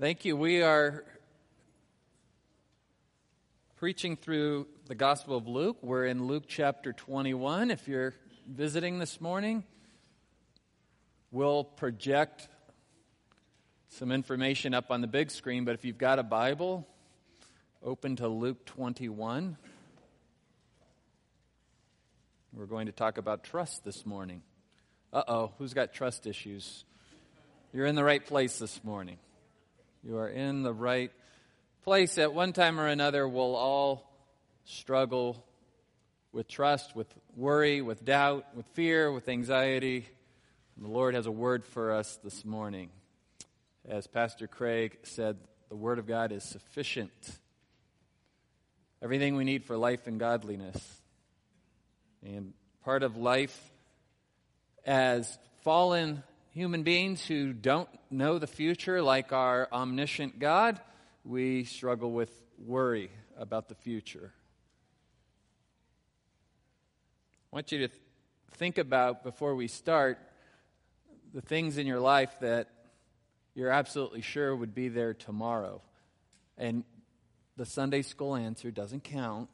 Thank you. We are preaching through the Gospel of Luke. We're in Luke chapter 21. If you're visiting this morning, we'll project some information up on the big screen, but if you've got a Bible, open to Luke 21. We're going to talk about trust this morning. Uh oh, who's got trust issues? You're in the right place this morning. You are in the right place at one time or another, we'll all struggle with trust, with worry, with doubt, with fear, with anxiety. And the Lord has a word for us this morning. As Pastor Craig said, the Word of God is sufficient. Everything we need for life and godliness. And part of life as fallen human beings who don't know the future like our omniscient God we struggle with worry about the future. I want you to think about, before we start, the things in your life that you're absolutely sure would be there tomorrow. And the Sunday school answer doesn't count.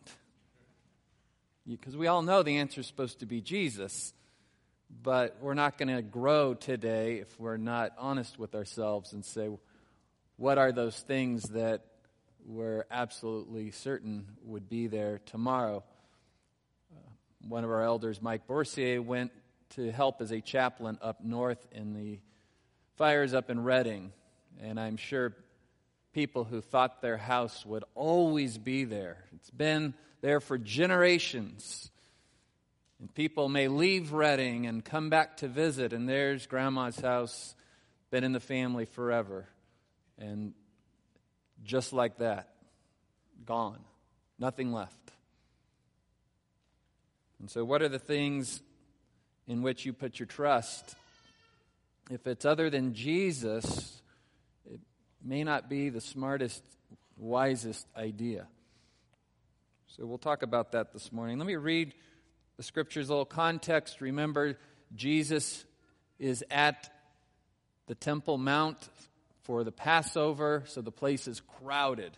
Because we all know the answer is supposed to be Jesus. But we're not going to grow today if we're not honest with ourselves and say, what are those things that we're absolutely certain would be there tomorrow? Uh, one of our elders, Mike Borsier, went to help as a chaplain up north in the fires up in Redding. And I'm sure people who thought their house would always be there. It's been there for generations. And people may leave Redding and come back to visit, and there's grandma's house, been in the family forever. And just like that, gone. Nothing left. And so, what are the things in which you put your trust? If it's other than Jesus, it may not be the smartest, wisest idea. So, we'll talk about that this morning. Let me read the scripture's little context. Remember, Jesus is at the Temple Mount for the Passover, so the place is crowded.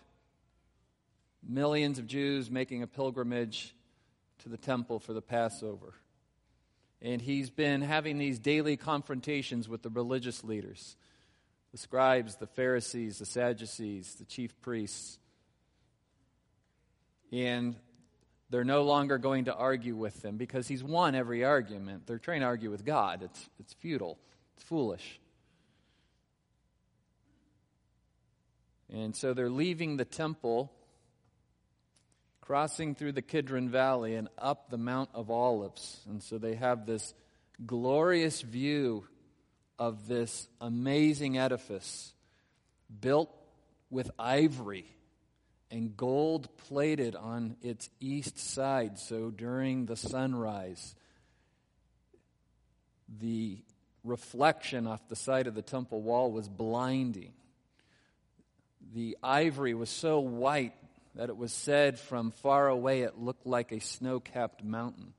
Millions of Jews making a pilgrimage to the temple for the Passover. And he's been having these daily confrontations with the religious leaders the scribes, the Pharisees, the Sadducees, the chief priests. And they're no longer going to argue with them because he's won every argument. They're trying to argue with God. It's, it's futile, it's foolish. And so they're leaving the temple, crossing through the Kidron Valley and up the Mount of Olives. And so they have this glorious view of this amazing edifice built with ivory and gold plated on its east side. So during the sunrise, the reflection off the side of the temple wall was blinding the ivory was so white that it was said from far away it looked like a snow capped mountain.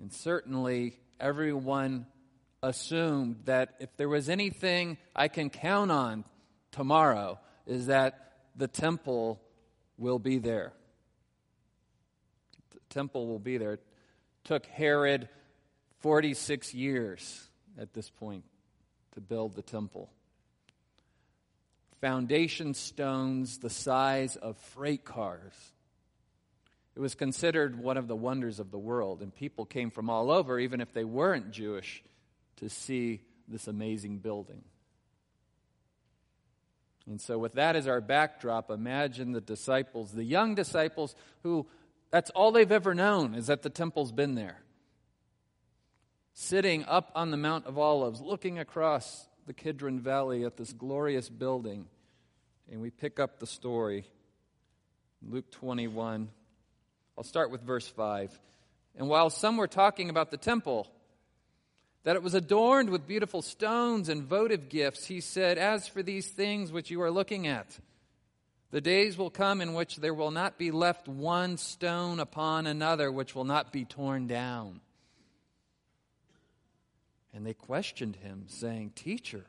And certainly everyone assumed that if there was anything I can count on tomorrow, is that the temple will be there. The temple will be there. It took Herod 46 years at this point to build the temple foundation stones the size of freight cars. It was considered one of the wonders of the world, and people came from all over, even if they weren't Jewish, to see this amazing building. And so, with that as our backdrop, imagine the disciples, the young disciples who that's all they've ever known is that the temple's been there. Sitting up on the Mount of Olives, looking across the Kidron Valley at this glorious building. And we pick up the story, Luke 21. I'll start with verse 5. And while some were talking about the temple, that it was adorned with beautiful stones and votive gifts, he said, As for these things which you are looking at, the days will come in which there will not be left one stone upon another which will not be torn down. And they questioned him, saying, Teacher,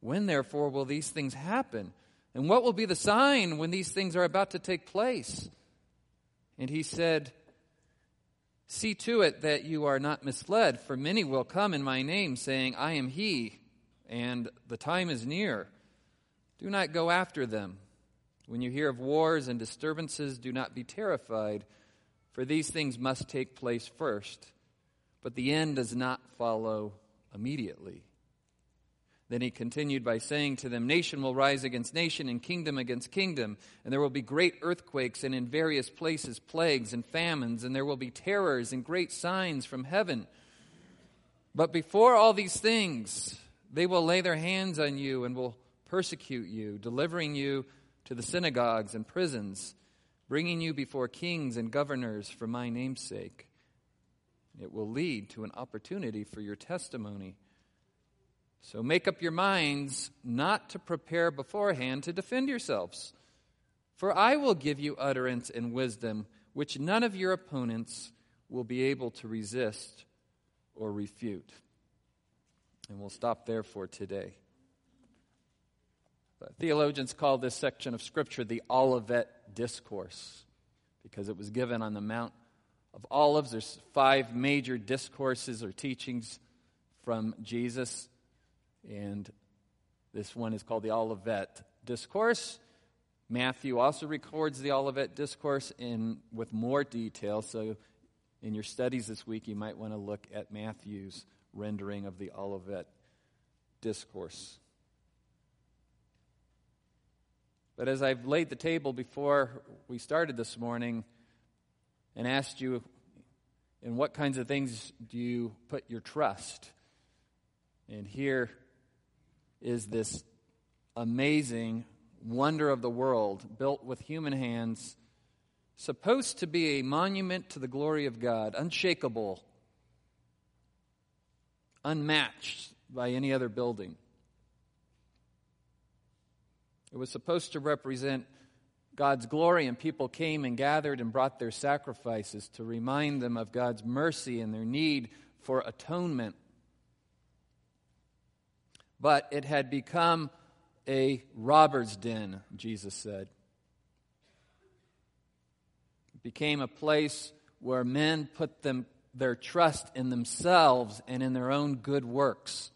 When, therefore, will these things happen? And what will be the sign when these things are about to take place? And he said, See to it that you are not misled, for many will come in my name, saying, I am he, and the time is near. Do not go after them. When you hear of wars and disturbances, do not be terrified, for these things must take place first, but the end does not follow immediately. Then he continued by saying to them, Nation will rise against nation, and kingdom against kingdom, and there will be great earthquakes, and in various places plagues and famines, and there will be terrors and great signs from heaven. But before all these things, they will lay their hands on you and will persecute you, delivering you to the synagogues and prisons, bringing you before kings and governors for my name's sake. It will lead to an opportunity for your testimony. So make up your minds not to prepare beforehand to defend yourselves. For I will give you utterance and wisdom, which none of your opponents will be able to resist or refute. And we'll stop there for today. But theologians call this section of Scripture the Olivet Discourse because it was given on the Mount of Olives. There's five major discourses or teachings from Jesus and this one is called the Olivet Discourse. Matthew also records the Olivet Discourse in, with more detail. So, in your studies this week, you might want to look at Matthew's rendering of the Olivet Discourse. But as I've laid the table before we started this morning and asked you, in what kinds of things do you put your trust? And here is this amazing wonder of the world built with human hands, supposed to be a monument to the glory of God, unshakable, unmatched by any other building. It was supposed to represent God's glory, and people came and gathered and brought their sacrifices to remind them of God's mercy and their need for atonement but it had become a robber's den, Jesus said. It became a place where men put them, their trust in themselves and in their own good works.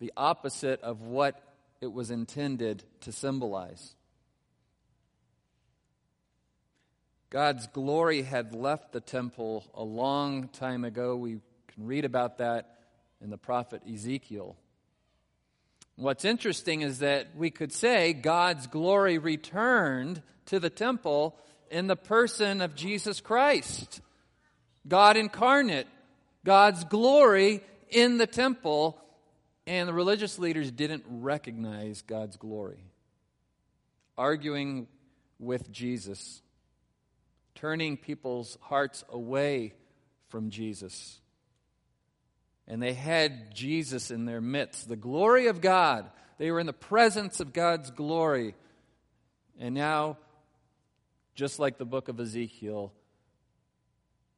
The opposite of what it was intended to symbolize. God's glory had left the temple a long time ago. We can read about that in the prophet Ezekiel. What's interesting is that we could say God's glory returned to the temple in the person of Jesus Christ. God incarnate, God's glory in the temple, and the religious leaders didn't recognize God's glory. Arguing with Jesus, turning people's hearts away from Jesus and they had Jesus in their midst, the glory of God. They were in the presence of God's glory. And now, just like the book of Ezekiel,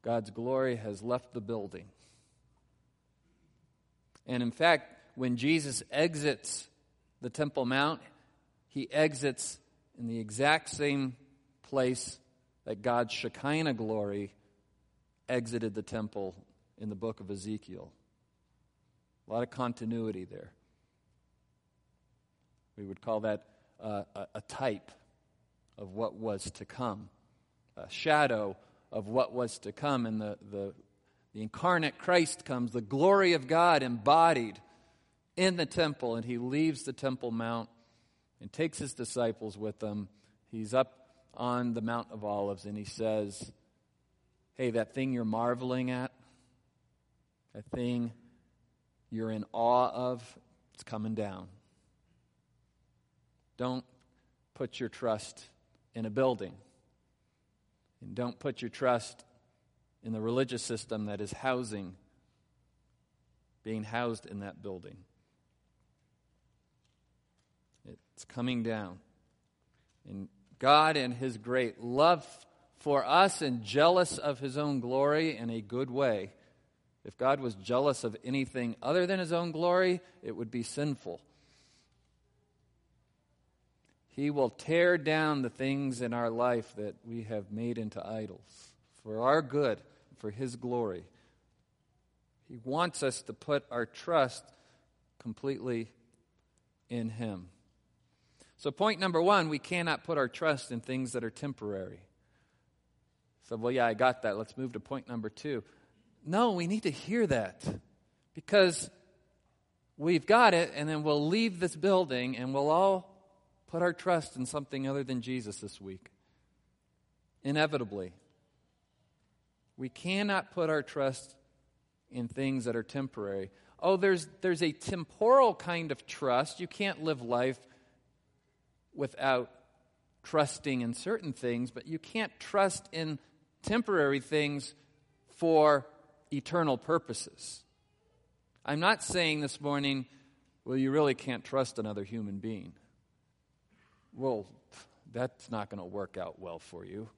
God's glory has left the building. And in fact, when Jesus exits the Temple Mount, he exits in the exact same place that God's Shekinah glory exited the temple in the book of Ezekiel. A lot of continuity there. We would call that uh, a, type of what was to come, a shadow of what was to come. And the, the, the incarnate Christ comes, the glory of God embodied in the temple, and he leaves the Temple Mount and takes his disciples with him. He's up on the Mount of Olives and he says, Hey, that thing you're marveling at, that thing you're in awe of, it's coming down. Don't put your trust in a building. And don't put your trust in the religious system that is housing, being housed in that building. It's coming down. And God, in His great love for us and jealous of His own glory in a good way, If God was jealous of anything other than his own glory, it would be sinful. He will tear down the things in our life that we have made into idols for our good, for his glory. He wants us to put our trust completely in him. So, point number one, we cannot put our trust in things that are temporary. So, well, yeah, I got that. Let's move to point number two. No, we need to hear that because we've got it, and then we'll leave this building and we'll all put our trust in something other than Jesus this week. Inevitably. We cannot put our trust in things that are temporary. Oh, there's, there's a temporal kind of trust. You can't live life without trusting in certain things, but you can't trust in temporary things for eternal purposes. I'm not saying this morning, well, you really can't trust another human being. Well, that's not going to work out well for you.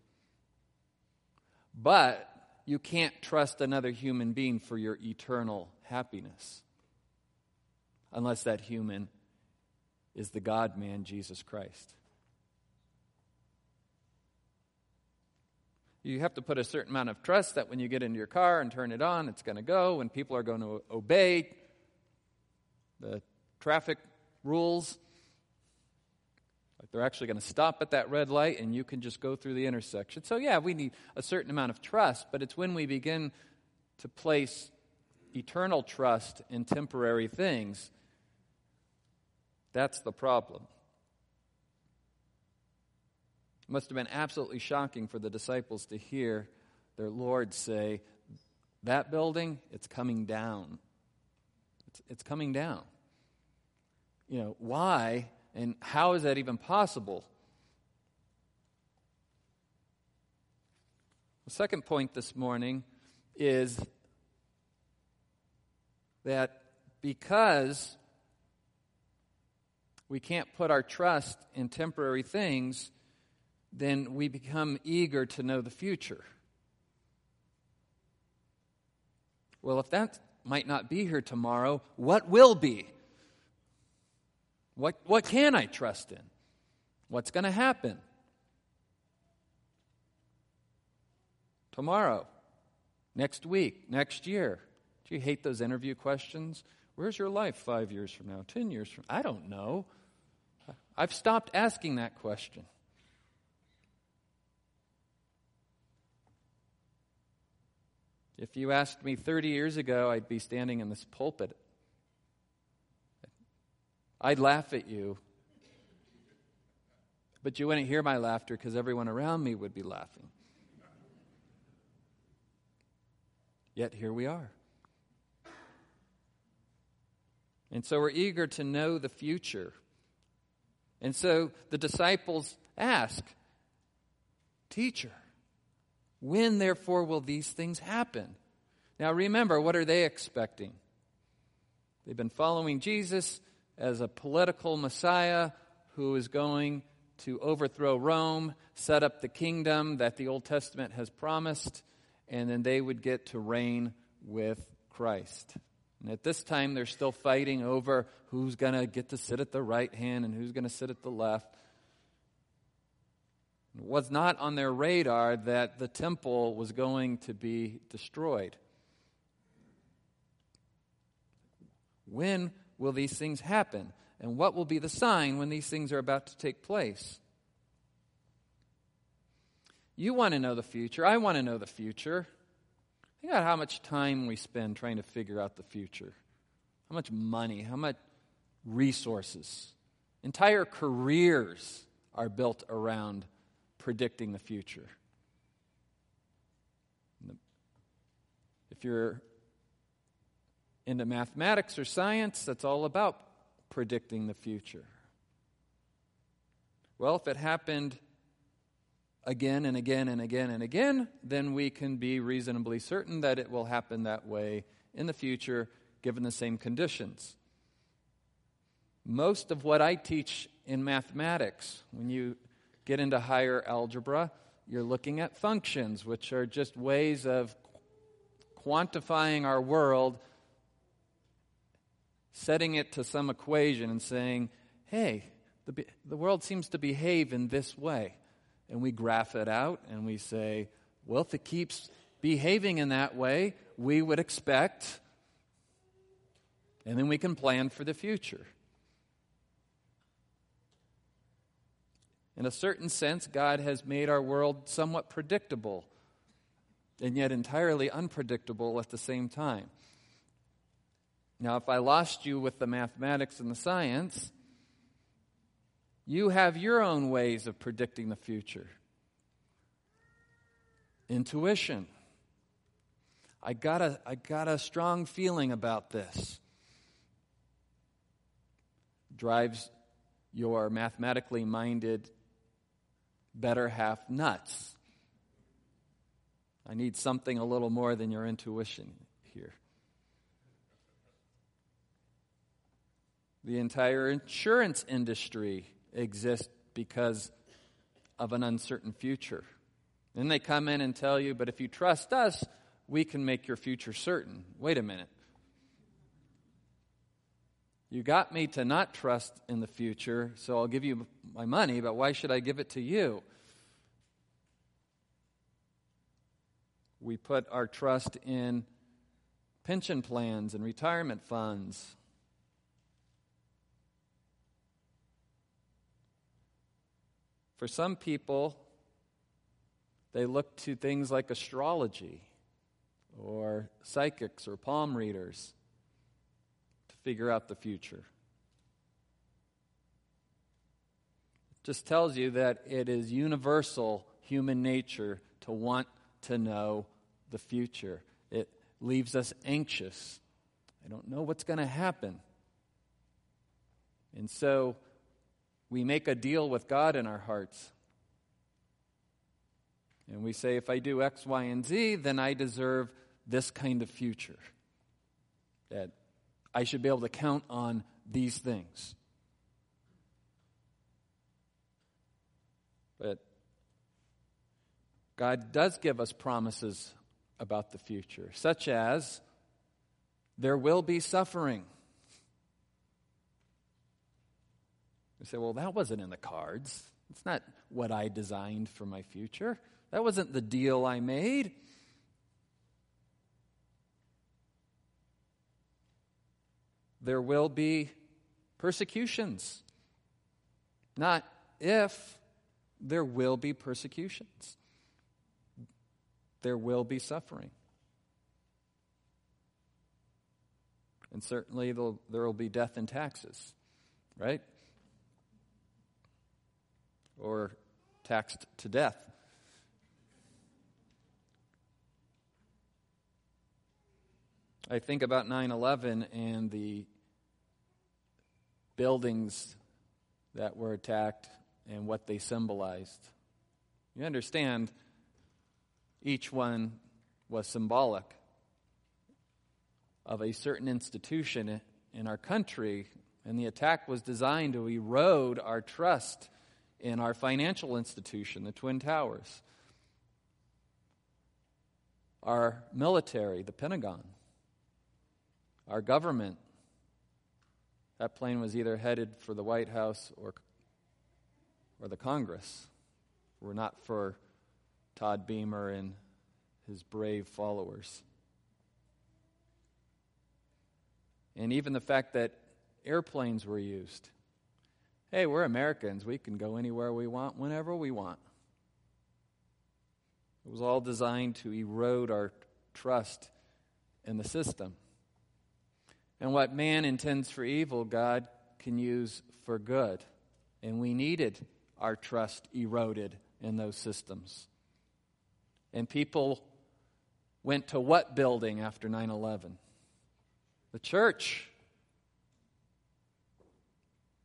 But you can't trust another human being for your eternal happiness unless that human is the God man, Jesus Christ. You have to put a certain amount of trust that when you get into your car and turn it on, it's going to go, and people are going to obey the traffic rules. Like they're actually going to stop at that red light, and you can just go through the intersection. So, yeah, we need a certain amount of trust, but it's when we begin to place eternal trust in temporary things that's the problem. It must have been absolutely shocking for the disciples to hear their Lord say, That building, it's coming down. It's, it's coming down. You know, why and how is that even possible? The second point this morning is that because we can't put our trust in temporary things, then we become eager to know the future. Well, if that might not be here tomorrow, what will be? What, what can I trust in? What's going to happen? Tomorrow, next week, next year. Do you hate those interview questions? Where's your life five years from now, ten years from I don't know. I've stopped asking that question. If you asked me 30 years ago, I'd be standing in this pulpit. I'd laugh at you. But you wouldn't hear my laughter because everyone around me would be laughing. Yet here we are. And so we're eager to know the future. And so the disciples ask, Teacher, when therefore will these things happen? Now remember, what are they expecting? They've been following Jesus as a political Messiah who is going to overthrow Rome, set up the kingdom that the Old Testament has promised, and then they would get to reign with Christ. And at this time, they're still fighting over who's going to get to sit at the right hand and who's going to sit at the left. It was not on their radar that the temple was going to be destroyed. When will these things happen? And what will be the sign when these things are about to take place? You want to know the future. I want to know the future. Think about how much time we spend trying to figure out the future. How much money, how much resources. Entire careers are built around predicting the future. If you're into mathematics or science, that's all about predicting the future. Well, if it happened again and again and again and again, then we can be reasonably certain that it will happen that way in the future given the same conditions. Most of what I teach in mathematics, when you get into higher algebra, you're looking at functions, which are just ways of quantifying our world, setting it to some equation, and saying, hey, the, the world seems to behave in this way. And we graph it out and we say, well, if it keeps behaving in that way, we would expect, and then we can plan for the future. In a certain sense, God has made our world somewhat predictable and yet entirely unpredictable at the same time. Now, if I lost you with the mathematics and the science, you have your own ways of predicting the future. Intuition. I got a, I got a strong feeling about this. Drives your mathematically minded better half nuts. I need something a little more than your intuition here. The entire insurance industry exists because of an uncertain future. Then they come in and tell you, but if you trust us, we can make your future certain. Wait a minute. You got me to not trust in the future, so I'll give you my money, but why should I give it to you? We put our trust in pension plans and retirement funds. For some people, they look to things like astrology or psychics or palm readers figure out the future. It just tells you that it is universal human nature to want to know the future. It leaves us anxious. I don't know what's going to happen. And so we make a deal with God in our hearts. And we say, if I do X, Y, and Z, then I deserve this kind of future. That I should be able to count on these things. But God does give us promises about the future, such as there will be suffering. We say, well, that wasn't in the cards. It's not what I designed for my future. That wasn't the deal I made. There will be persecutions. Not if, there will be persecutions. There will be suffering. And certainly there will be death and taxes, right? Or taxed to death. I think about 9 11 and the buildings that were attacked and what they symbolized. You understand, each one was symbolic of a certain institution in our country, and the attack was designed to erode our trust in our financial institution, the Twin Towers, our military, the Pentagon, our government, that plane was either headed for the White House or, or the Congress. Were not for Todd Beamer and his brave followers. And even the fact that airplanes were used. Hey, we're Americans. We can go anywhere we want, whenever we want. It was all designed to erode our trust in the system. And what man intends for evil, God can use for good. And we needed our trust eroded in those systems. And people went to what building after 9 11? The church.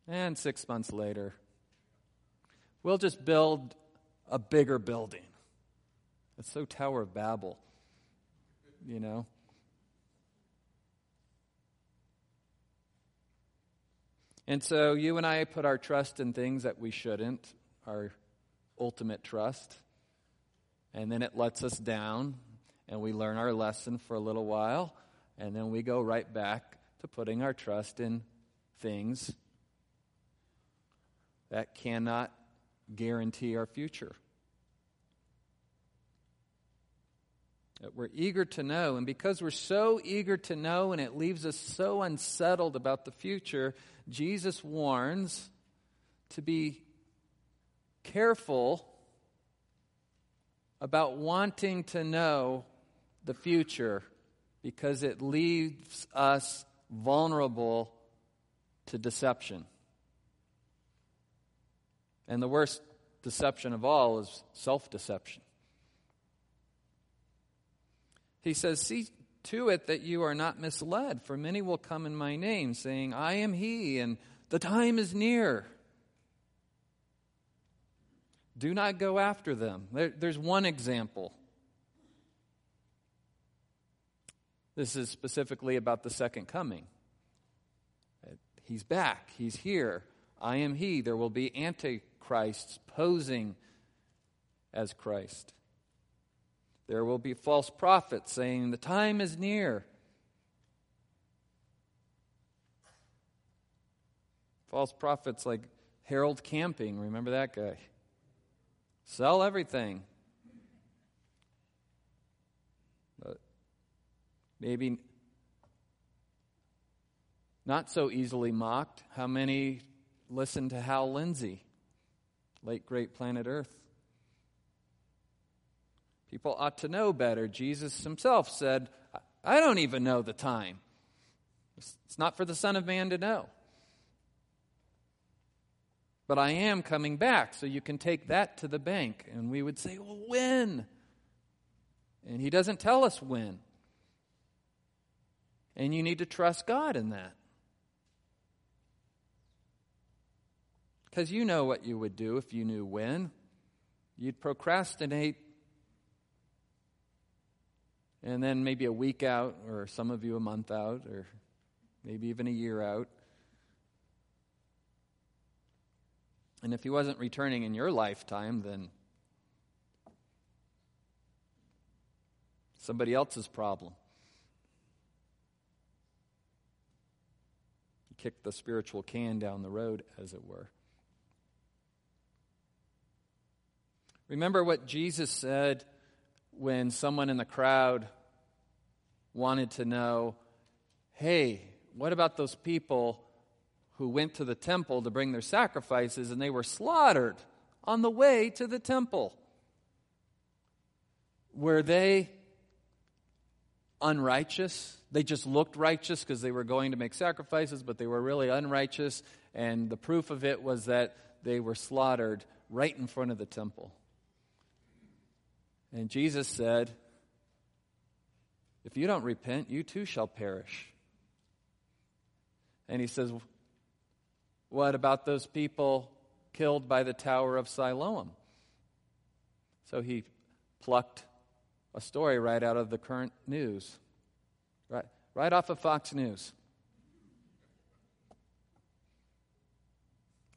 And six months later, we'll just build a bigger building. It's so Tower of Babel, you know? And so you and I put our trust in things that we shouldn't, our ultimate trust, and then it lets us down. and we learn our lesson for a little while, and then we go right back to putting our trust in things that cannot guarantee our future. That we're eager to know, and because we're so eager to know and it leaves us so unsettled about the future, Jesus warns to be careful about wanting to know the future because it leaves us vulnerable to deception. And the worst deception of all is self deception. He says, See to it that you are not misled, for many will come in my name, saying, I am he, and the time is near. Do not go after them. There, there's one example. This is specifically about the second coming. He's back, he's here. I am he. There will be antichrists posing as Christ. There will be false prophets saying, The time is near. False prophets like Harold Camping, remember that guy? Sell everything. But maybe not so easily mocked. How many listen to Hal Lindsey, late great planet Earth? People ought to know better. Jesus himself said, I don't even know the time. It's not for the Son of Man to know. But I am coming back, so you can take that to the bank. And we would say, Well, when? And he doesn't tell us when. And you need to trust God in that. Because you know what you would do if you knew when. You'd procrastinate and then maybe a week out, or some of you a month out, or maybe even a year out. And if he wasn't returning in your lifetime, then somebody else's problem. You kick the spiritual can down the road, as it were. Remember what Jesus said when someone in the crowd wanted to know hey, what about those people who went to the temple to bring their sacrifices and they were slaughtered on the way to the temple? Were they unrighteous? They just looked righteous because they were going to make sacrifices, but they were really unrighteous, and the proof of it was that they were slaughtered right in front of the temple. And Jesus said, If you don't repent, you too shall perish. And he says, What about those people killed by the Tower of Siloam? So he plucked a story right out of the current news, right, right off of Fox News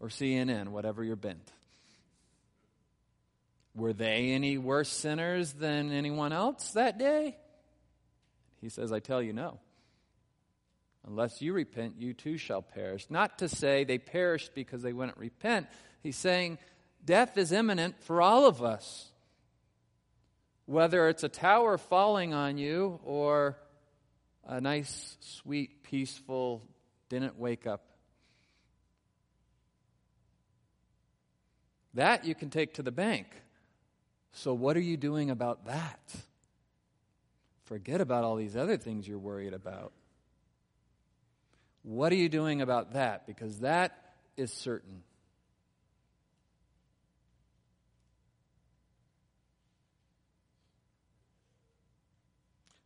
or CNN, whatever you're bent. Were they any worse sinners than anyone else that day? He says, I tell you no. Unless you repent, you too shall perish. Not to say they perished because they wouldn't repent. He's saying death is imminent for all of us. Whether it's a tower falling on you or a nice, sweet, peaceful, didn't wake up. That you can take to the bank. So, what are you doing about that? Forget about all these other things you're worried about. What are you doing about that? Because that is certain.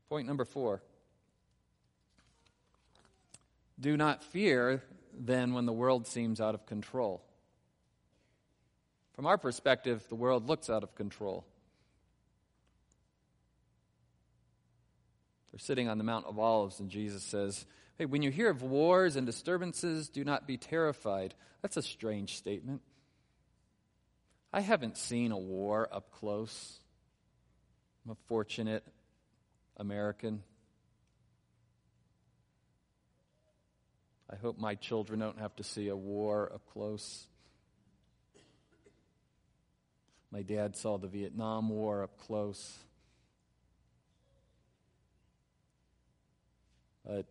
Point number four. Do not fear then when the world seems out of control. From our perspective, the world looks out of control. They're sitting on the Mount of Olives, and Jesus says, Hey, when you hear of wars and disturbances, do not be terrified. That's a strange statement. I haven't seen a war up close. I'm a fortunate American. I hope my children don't have to see a war up close. My dad saw the Vietnam War up close. But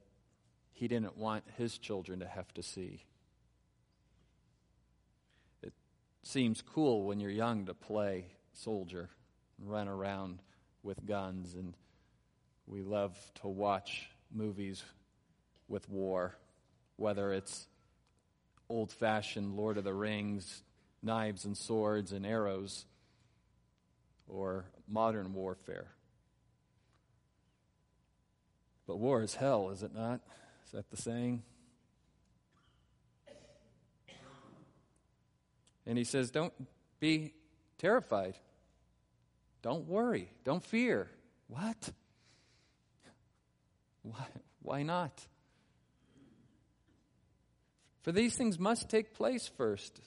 he didn't want his children to have to see. It seems cool when you're young to play soldier and run around with guns, and we love to watch movies with war, whether it's old fashioned Lord of the Rings, knives and swords and arrows, or modern warfare. But war is hell, is it not? Is that the saying? And he says, Don't be terrified. Don't worry. Don't fear. What? Why, why not? For these things must take place first,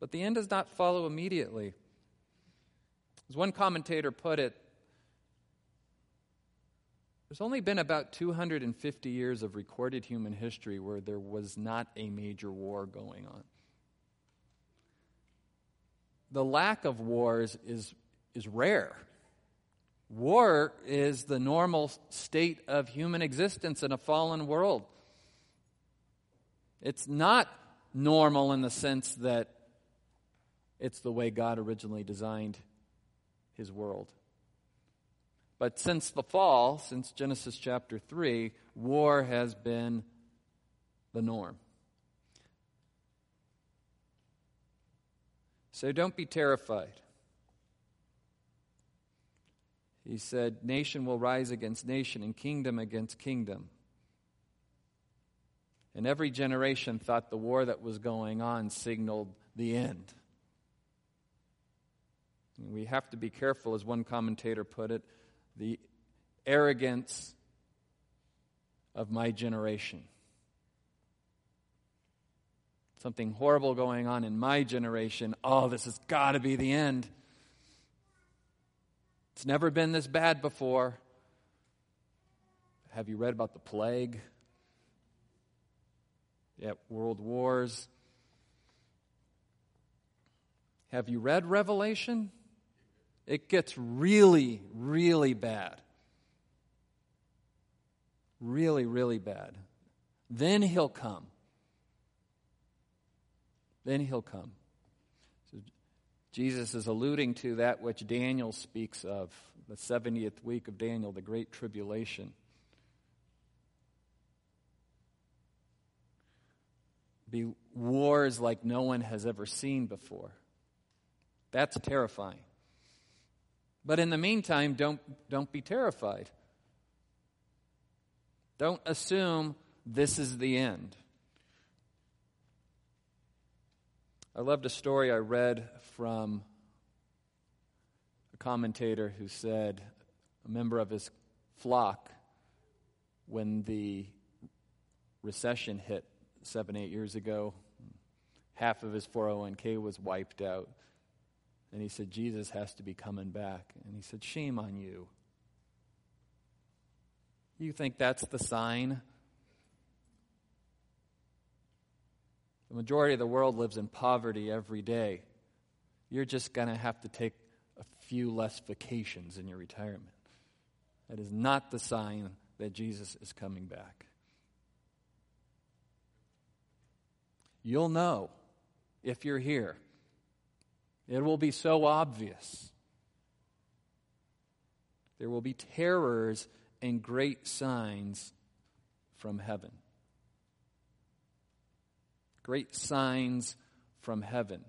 but the end does not follow immediately. As one commentator put it, there's only been about 250 years of recorded human history where there was not a major war going on. The lack of wars is, is rare. War is the normal state of human existence in a fallen world. It's not normal in the sense that it's the way God originally designed his world. But since the fall, since Genesis chapter 3, war has been the norm. So don't be terrified. He said, Nation will rise against nation and kingdom against kingdom. And every generation thought the war that was going on signaled the end. We have to be careful, as one commentator put it, the arrogance of my generation. Something horrible going on in my generation. Oh, this has got to be the end. It's never been this bad before. Have you read about the plague? Yeah, world wars. Have you read Revelation? It gets really, really bad. Really, really bad. Then he'll come. Then he'll come. So Jesus is alluding to that which Daniel speaks of, the 70th week of Daniel, the Great Tribulation. Be wars like no one has ever seen before. That's terrifying. But in the meantime, don't, don't be terrified. Don't assume this is the end. I loved a story I read from a commentator who said a member of his flock, when the recession hit seven, eight years ago, half of his 401k was wiped out. And he said, Jesus has to be coming back. And he said, Shame on you. You think that's the sign? The majority of the world lives in poverty every day. You're just going to have to take a few less vacations in your retirement. That is not the sign that Jesus is coming back. You'll know if you're here it will be so obvious. There will be terrors and great signs from heaven. Great signs from heaven.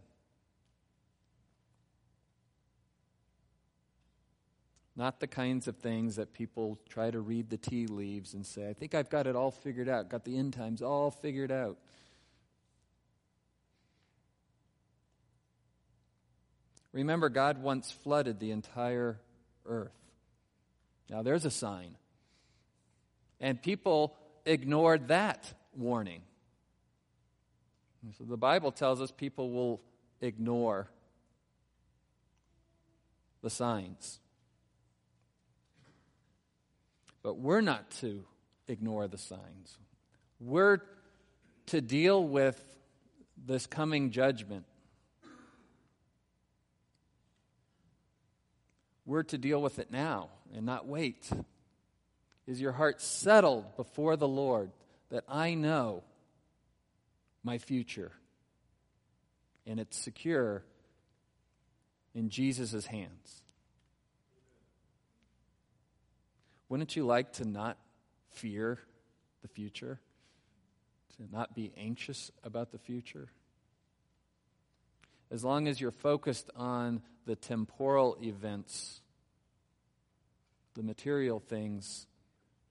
Not the kinds of things that people try to read the tea leaves and say, I think I've got it all figured out, got the end times all figured out. Remember, God once flooded the entire earth. Now, there's a sign. And people ignored that warning. And so the Bible tells us people will ignore the signs. But we're not to ignore the signs. We're to deal with this coming judgment. We're to deal with it now and not wait. Is your heart settled before the Lord that I know my future and it's secure in Jesus' hands? Wouldn't you like to not fear the future? To not be anxious about the future? As long as you're focused on the temporal events, the material things,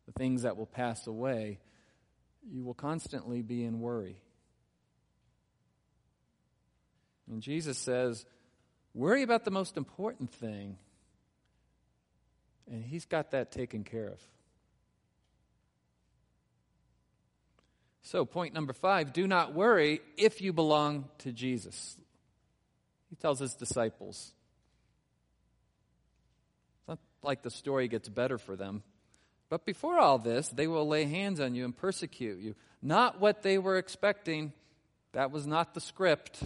the things that will pass away, you will constantly be in worry. And Jesus says, worry about the most important thing, and He's got that taken care of. So, point number five do not worry if you belong to Jesus. He tells his disciples. It's not like the story gets better for them. But before all this, they will lay hands on you and persecute you. Not what they were expecting. That was not the script.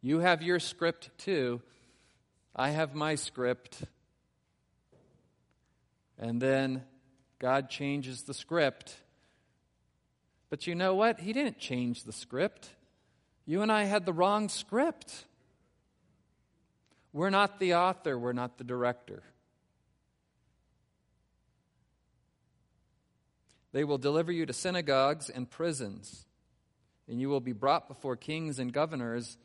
You have your script too. I have my script. And then God changes the script. But you know what? He didn't change the script. You and I had the wrong script. We're not the author, we're not the director. They will deliver you to synagogues and prisons, and you will be brought before kings and governors,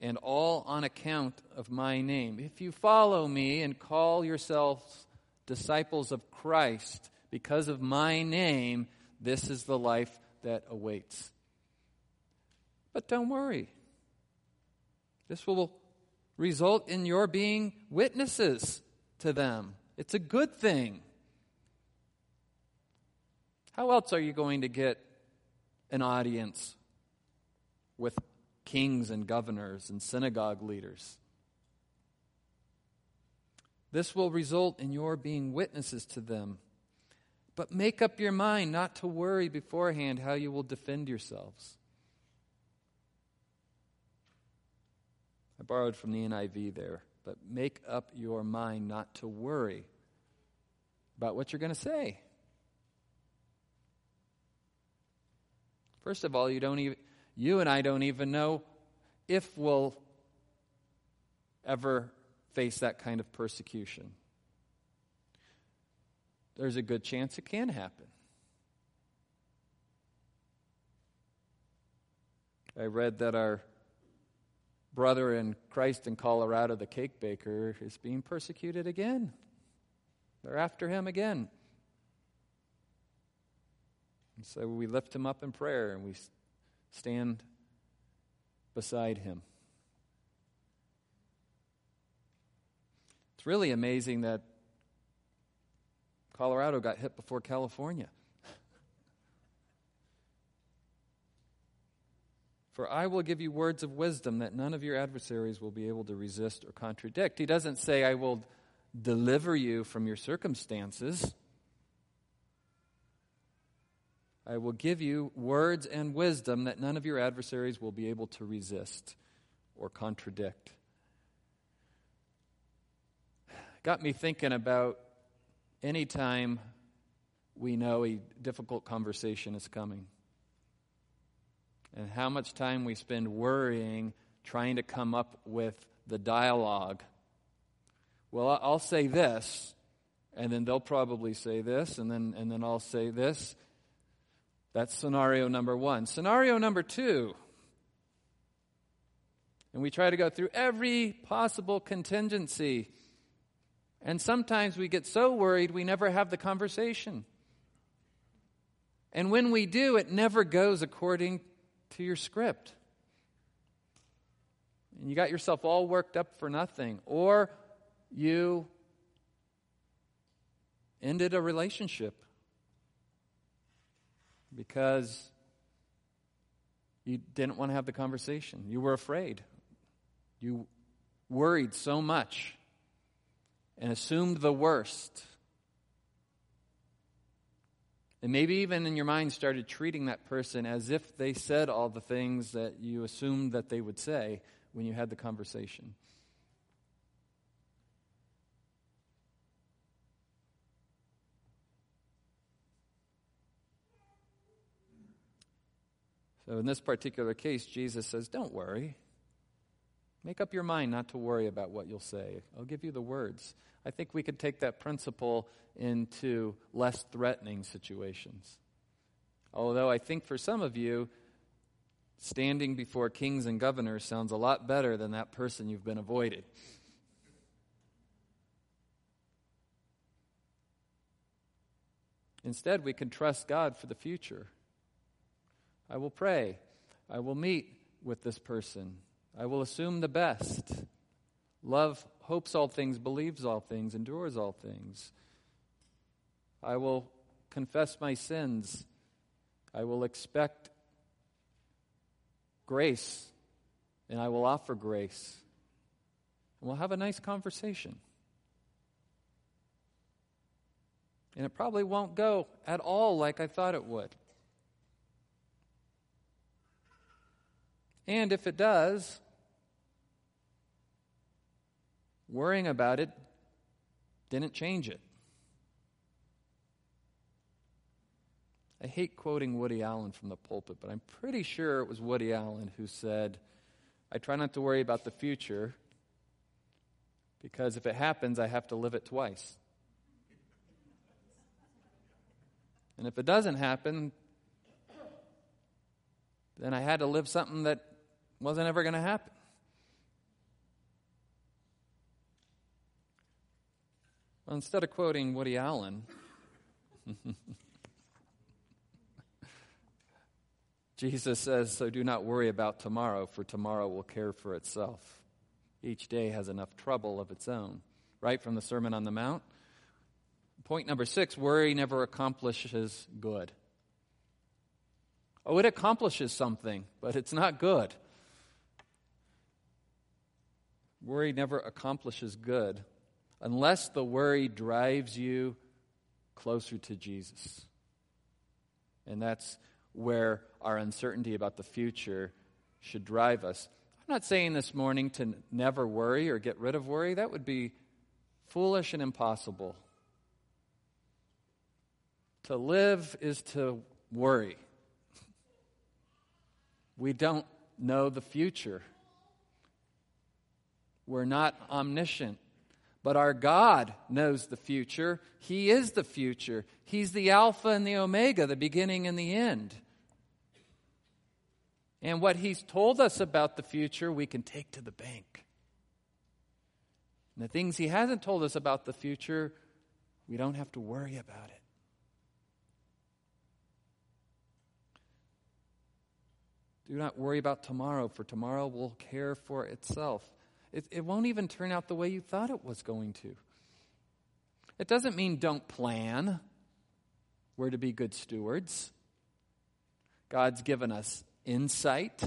and all on account of my name. If you follow me and call yourselves disciples of Christ because of my name, this is the life that awaits. But don't worry. This will result in your being witnesses to them. It's a good thing. How else are you going to get an audience with kings and governors and synagogue leaders? This will result in your being witnesses to them. But make up your mind not to worry beforehand how you will defend yourselves. I borrowed from the NIV there, but make up your mind not to worry about what you're going to say. First of all, you don't even you and I don't even know if we'll ever face that kind of persecution. There's a good chance it can happen. I read that our brother in Christ in Colorado, the cake baker, is being persecuted again. They're after him again. And so we lift him up in prayer and we stand beside him. It's really amazing that Colorado got hit before California. For I will give you words of wisdom that none of your adversaries will be able to resist or contradict. He doesn't say, I will deliver you from your circumstances. I will give you words and wisdom that none of your adversaries will be able to resist or contradict. Got me thinking about any time we know a difficult conversation is coming and how much time we spend worrying, trying to come up with the dialogue. Well, I'll say this, and then they'll probably say this, and then, and then I'll say this that's scenario number one. Scenario number two, and we try to go through every possible contingency. And sometimes we get so worried we never have the conversation. And when we do, it never goes according to your script. And you got yourself all worked up for nothing. Or you ended a relationship because you didn't want to have the conversation. You were afraid. You worried so much and assumed the worst And maybe even in your mind started treating that person as if they said all the things that you assumed that they would say when you had the conversation. So, in this particular case, Jesus says, Don't worry. Make up your mind not to worry about what you'll say. I'll give you the words. I think we could take that principle into less threatening situations. Although I think for some of you, standing before kings and governors sounds a lot better than that person you've been avoided. Instead, we can trust God for the future. I will pray. I will meet with this person. I will assume the best. Love hopes all things, believes all things, endures all things. I will confess my sins. I will expect grace, and I will offer grace. And we'll have a nice conversation. And it probably won't go at all like I thought it would. And if it does, worrying about it didn't change it. I hate quoting Woody Allen from the pulpit, but I'm pretty sure it was Woody Allen who said, I try not to worry about the future because if it happens, I have to live it twice. And if it doesn't happen, then I had to live something that wasn't ever going to happen. Well, instead of quoting Woody Allen, Jesus says, So do not worry about tomorrow, for tomorrow will care for itself. Each day has enough trouble of its own. Right from the Sermon on the Mount. Point number six worry never accomplishes good. Oh, it accomplishes something, but it's not good. Worry never accomplishes good unless the worry drives you closer to Jesus. And that's where our uncertainty about the future should drive us. I'm not saying this morning to never worry or get rid of worry. That would be foolish and impossible. To live is to worry. We don't know the future. We're not omniscient. But our God knows the future. He is the future. He's the Alpha and the Omega, the beginning and the end. And what He's told us about the future, we can take to the bank. And the things He hasn't told us about the future, we don't have to worry about it. Do not worry about tomorrow, for tomorrow will care for itself. It, it won't even turn out the way you thought it was going to. It doesn't mean don't plan. We're to be good stewards. God's given us insight.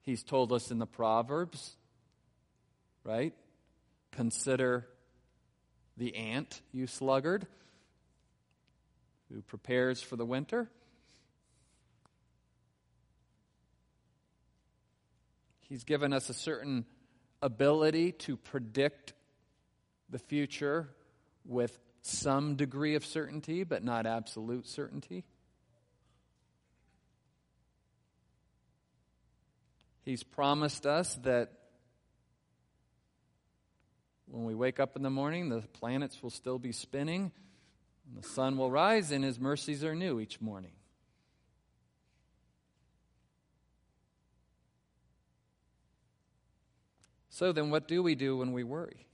He's told us in the Proverbs, right? Consider the ant, you sluggard, who prepares for the winter. He's given us a certain ability to predict the future with some degree of certainty, but not absolute certainty. He's promised us that when we wake up in the morning, the planets will still be spinning, and the sun will rise, and His mercies are new each morning. So then, what do we do when we worry?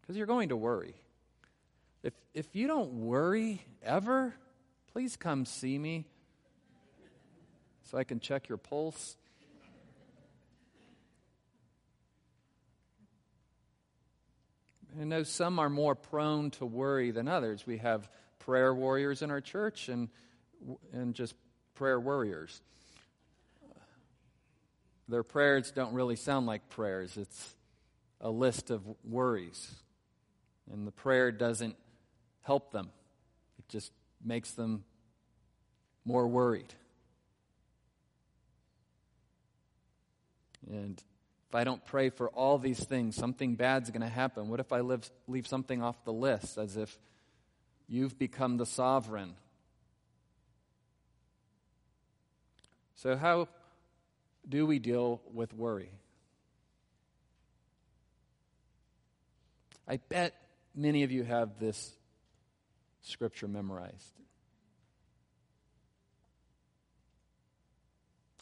Because you're going to worry. If, if you don't worry ever, please come see me so I can check your pulse. I know some are more prone to worry than others. We have prayer warriors in our church and, and just prayer warriors. Their prayers don't really sound like prayers. It's a list of worries. And the prayer doesn't help them, it just makes them more worried. And if I don't pray for all these things, something bad's going to happen. What if I live, leave something off the list as if you've become the sovereign? So, how do we deal with worry? I bet many of you have this scripture memorized.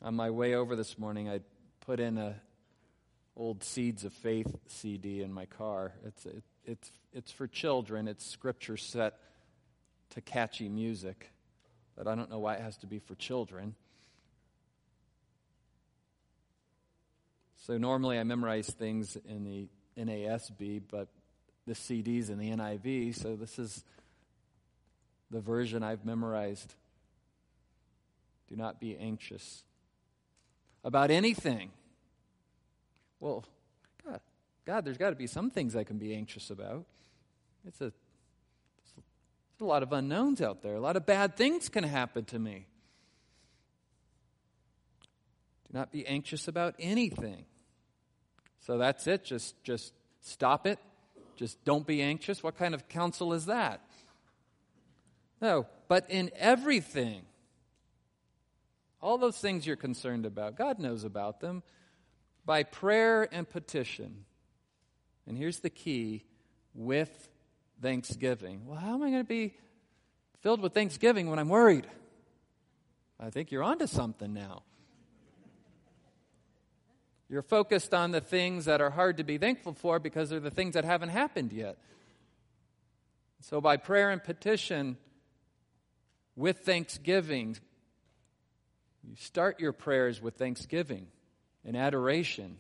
On my way over this morning, I put in a old Seeds of Faith CD in my car. It's it, it's it's for children. It's scripture set to catchy music, but I don't know why it has to be for children. So normally I memorize things in the NASB, but the CD's and the NIV, so this is the version I've memorized. Do not be anxious about anything. Well, God, God there's got to be some things I can be anxious about. It's a, it's a lot of unknowns out there. A lot of bad things can happen to me. Do not be anxious about anything. So that's it. Just, just stop it. Just don't be anxious. What kind of counsel is that? No, but in everything, all those things you're concerned about, God knows about them by prayer and petition. And here's the key with thanksgiving. Well, how am I going to be filled with thanksgiving when I'm worried? I think you're onto something now. You're focused on the things that are hard to be thankful for because they're the things that haven't happened yet. So, by prayer and petition, with thanksgiving, you start your prayers with thanksgiving and adoration.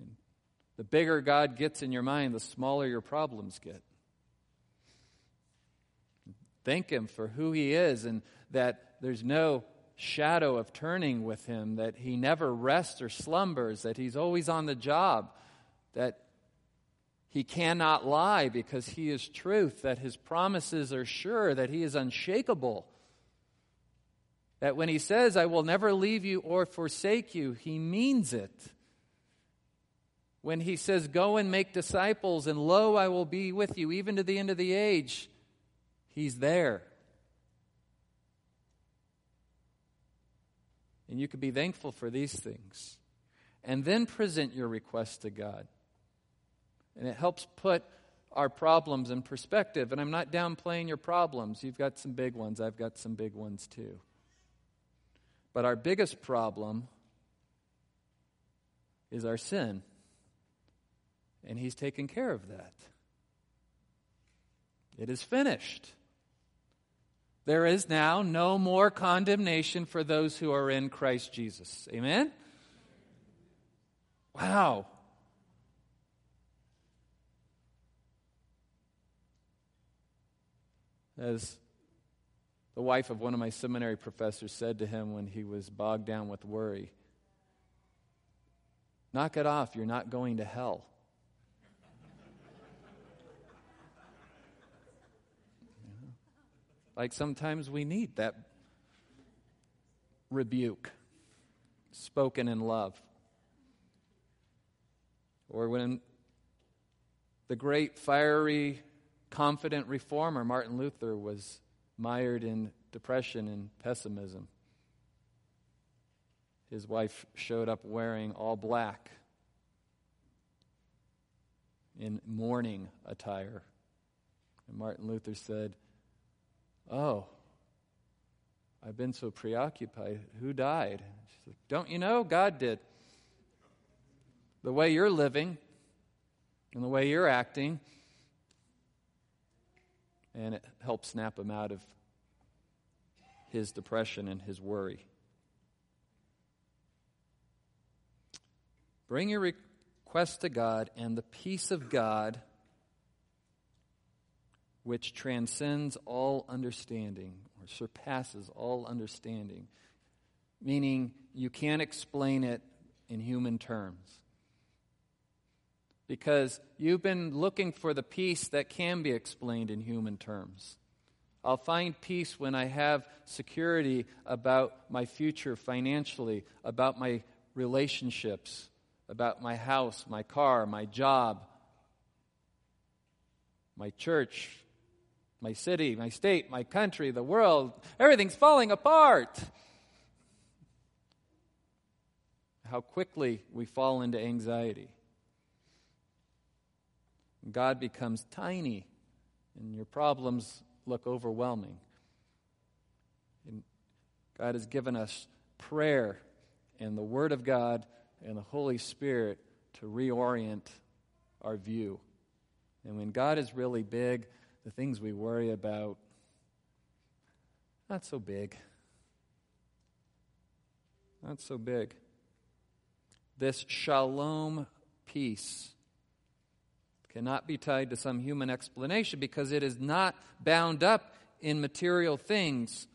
And the bigger God gets in your mind, the smaller your problems get. Thank Him for who He is and that there's no shadow of turning with Him, that He never rests or slumbers, that He's always on the job, that He cannot lie because He is truth, that His promises are sure, that He is unshakable that when he says, I will never leave you or forsake you, he means it. When he says, Go and make disciples, and lo, I will be with you even to the end of the age, he's there. And you can be thankful for these things. And then present your request to God. And it helps put our problems in perspective. And I'm not downplaying your problems. You've got some big ones, I've got some big ones too. But our biggest problem is our sin. And He's taken care of that. It is finished. There is now no more condemnation for those who are in Christ Jesus. Amen? Wow. As the wife of one of my seminary professors said to him when he was bogged down with worry Knock it off, you're not going to hell. Like sometimes we need that rebuke spoken in love. Or when the great, fiery, confident reformer Martin Luther was mired in depression and pessimism. His wife showed up wearing all black in mourning attire. And Martin Luther said, Oh, I've been so preoccupied. Who died? She said, Don't you know? God did. The way you're living and the way you're acting and it helped snap him out of his depression and his worry. Bring your request to God, and the peace of God, which transcends all understanding or surpasses all understanding, meaning you can't explain it in human terms. because you've been looking for the peace that can be explained in human terms. I'll find peace when I have security about my future financially, about my relationships, about my house, my car, my job, my church, my city, my state, my country, the world. Everything's falling apart. How quickly we fall into anxiety. God becomes tiny, and your problems look overwhelming. And God has given us prayer and the Word of God and the Holy Spirit to reorient our view. And when God is really big, the things we worry about, not so big. Not so big. This shalom peace cannot be tied to some human explanation because it is not bound up in material things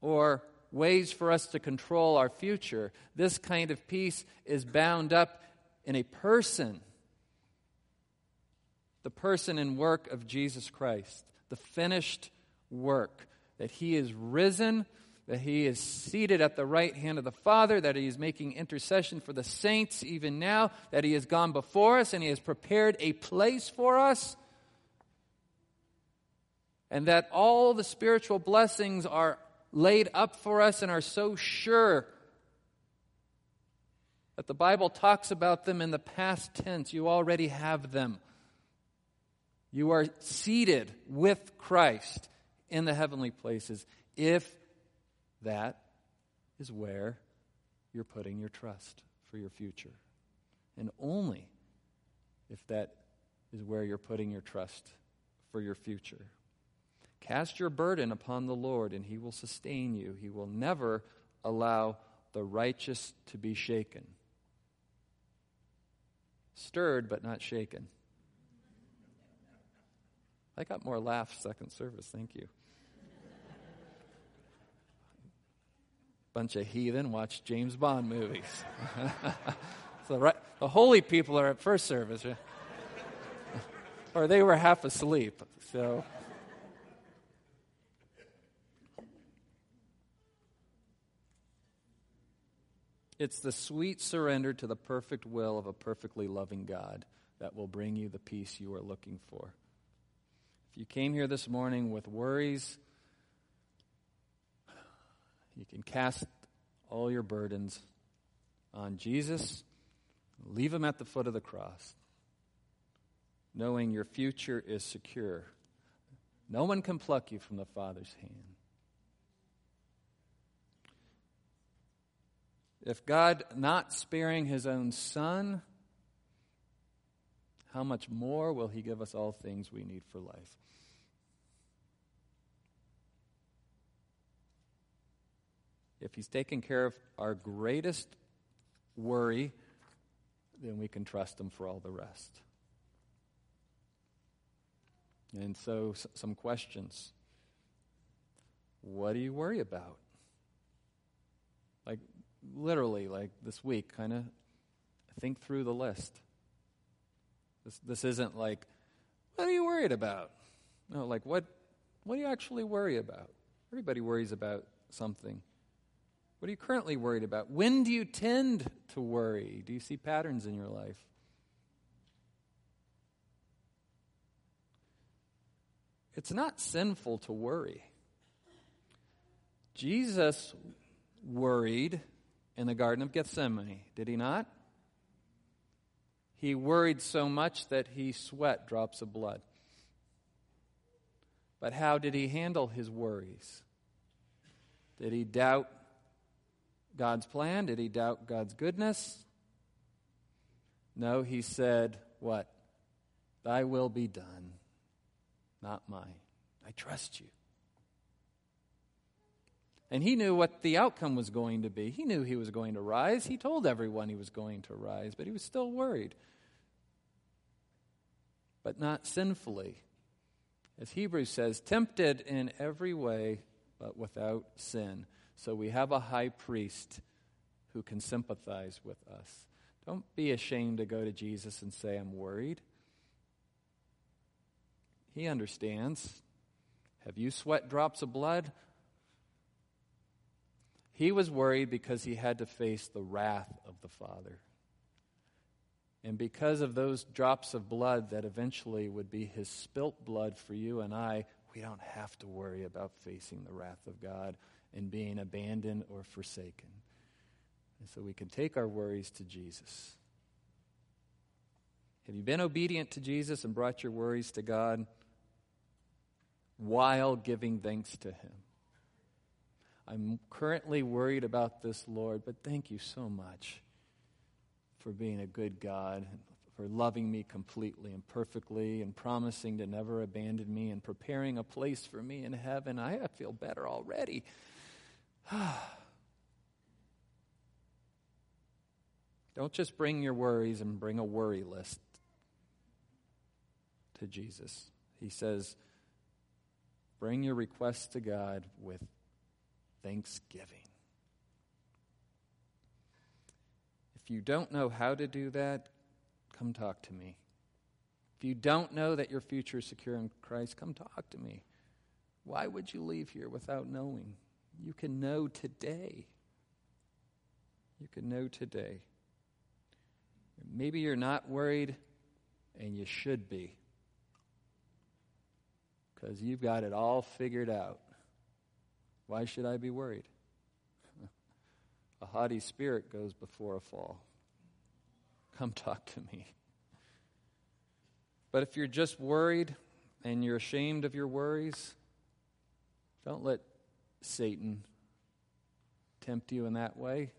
or ways for us to control our future. This kind of peace is bound up in a person, the person and work of Jesus Christ, the finished work, that He is risen that he is seated at the right hand of the Father, that he is making intercession for the saints even now, that he has gone before us and he has prepared a place for us, and that all the spiritual blessings are laid up for us and are so sure that the Bible talks about them in the past tense. You already have them. You are seated with Christ in the heavenly places if that is where you're putting your trust for your future. And only if that is where you're putting your trust for your future. Cast your burden upon the Lord, and he will sustain you. He will never allow the righteous to be shaken. Stirred, but not shaken. I got more laughs second service. Thank you. bunch of heathen watch James Bond movies. so right, the holy people are at first service, or they were half asleep. So. It's the sweet surrender to the perfect will of a perfectly loving God that will bring you the peace you are looking for. If you came here this morning with worries, you can cast all your burdens on Jesus, leave them at the foot of the cross, knowing your future is secure. No one can pluck you from the Father's hand. If God not sparing his own Son, how much more will he give us all things we need for life? If He's taking care of our greatest worry, then we can trust Him for all the rest. And so, some questions. What do you worry about? Like, literally, like this week, kind of think through the list. This, this isn't like, what are you worried about? No, like, what, what do you actually worry about? Everybody worries about something. What are you currently worried about? When do you tend to worry? Do you see patterns in your life? It's not sinful to worry. Jesus worried in the Garden of Gethsemane, did he not? He worried so much that he sweat drops of blood. But how did he handle his worries? Did he doubt God's plan? Did he doubt God's goodness? No, he said, What? Thy will be done, not mine. I trust you. And he knew what the outcome was going to be. He knew he was going to rise. He told everyone he was going to rise, but he was still worried. But not sinfully. As Hebrews says, tempted in every way, but without sin. So we have a high priest who can sympathize with us. Don't be ashamed to go to Jesus and say, I'm worried. He understands. Have you sweat drops of blood? He was worried because he had to face the wrath of the Father. And because of those drops of blood that eventually would be his spilt blood for you and I, we don't have to worry about facing the wrath of God and being abandoned or forsaken. And so we can take our worries to Jesus. Have you been obedient to Jesus and brought your worries to God while giving thanks to Him? I'm currently worried about this, Lord, but thank you so much for being a good God, for loving me completely and perfectly, and promising to never abandon me and preparing a place for me in heaven. I, I feel better already. Don't just bring your worries and bring a worry list to Jesus. He says, bring your requests to God with thanksgiving. If you don't know how to do that, come talk to me. If you don't know that your future is secure in Christ, come talk to me. Why would you leave here without knowing? You can know today. You can know today. Maybe you're not worried, and you should be. Because you've got it all figured out. Why should I be worried? A haughty spirit goes before a fall. Come talk to me. But if you're just worried and you're ashamed of your worries, don't let Satan tempt you in that way.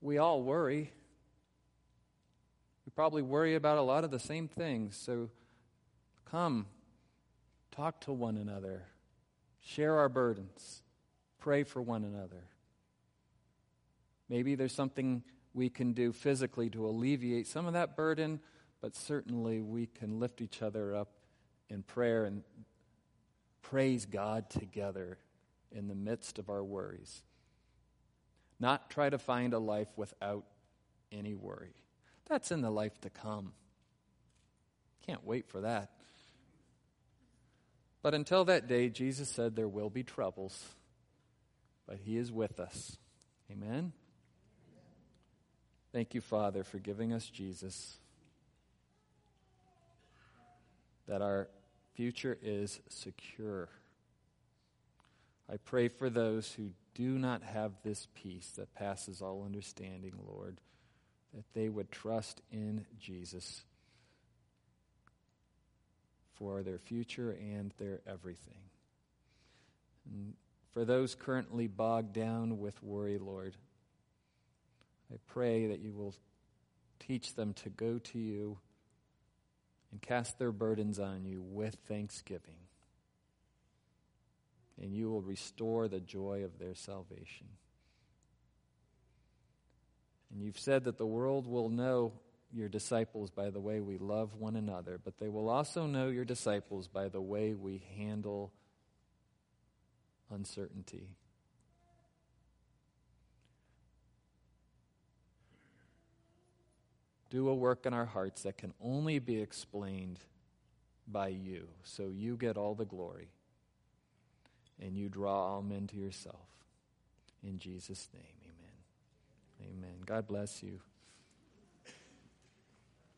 We all worry. We probably worry about a lot of the same things. So come, talk to one another, share our burdens, pray for one another. Maybe there's something we can do physically to alleviate some of that burden, but certainly we can lift each other up in prayer and praise God together in the midst of our worries. Not try to find a life without any worry. That's in the life to come. Can't wait for that. But until that day, Jesus said there will be troubles, but He is with us. Amen. Thank you, Father, for giving us Jesus, that our future is secure. I pray for those who do not have this peace that passes all understanding, Lord, that they would trust in Jesus for their future and their everything. And for those currently bogged down with worry, Lord, I pray that you will teach them to go to you and cast their burdens on you with thanksgiving. And you will restore the joy of their salvation. And you've said that the world will know your disciples by the way we love one another, but they will also know your disciples by the way we handle uncertainty. Do a work in our hearts that can only be explained by you. So you get all the glory and you draw all men to yourself. In Jesus' name, amen. Amen. God bless you.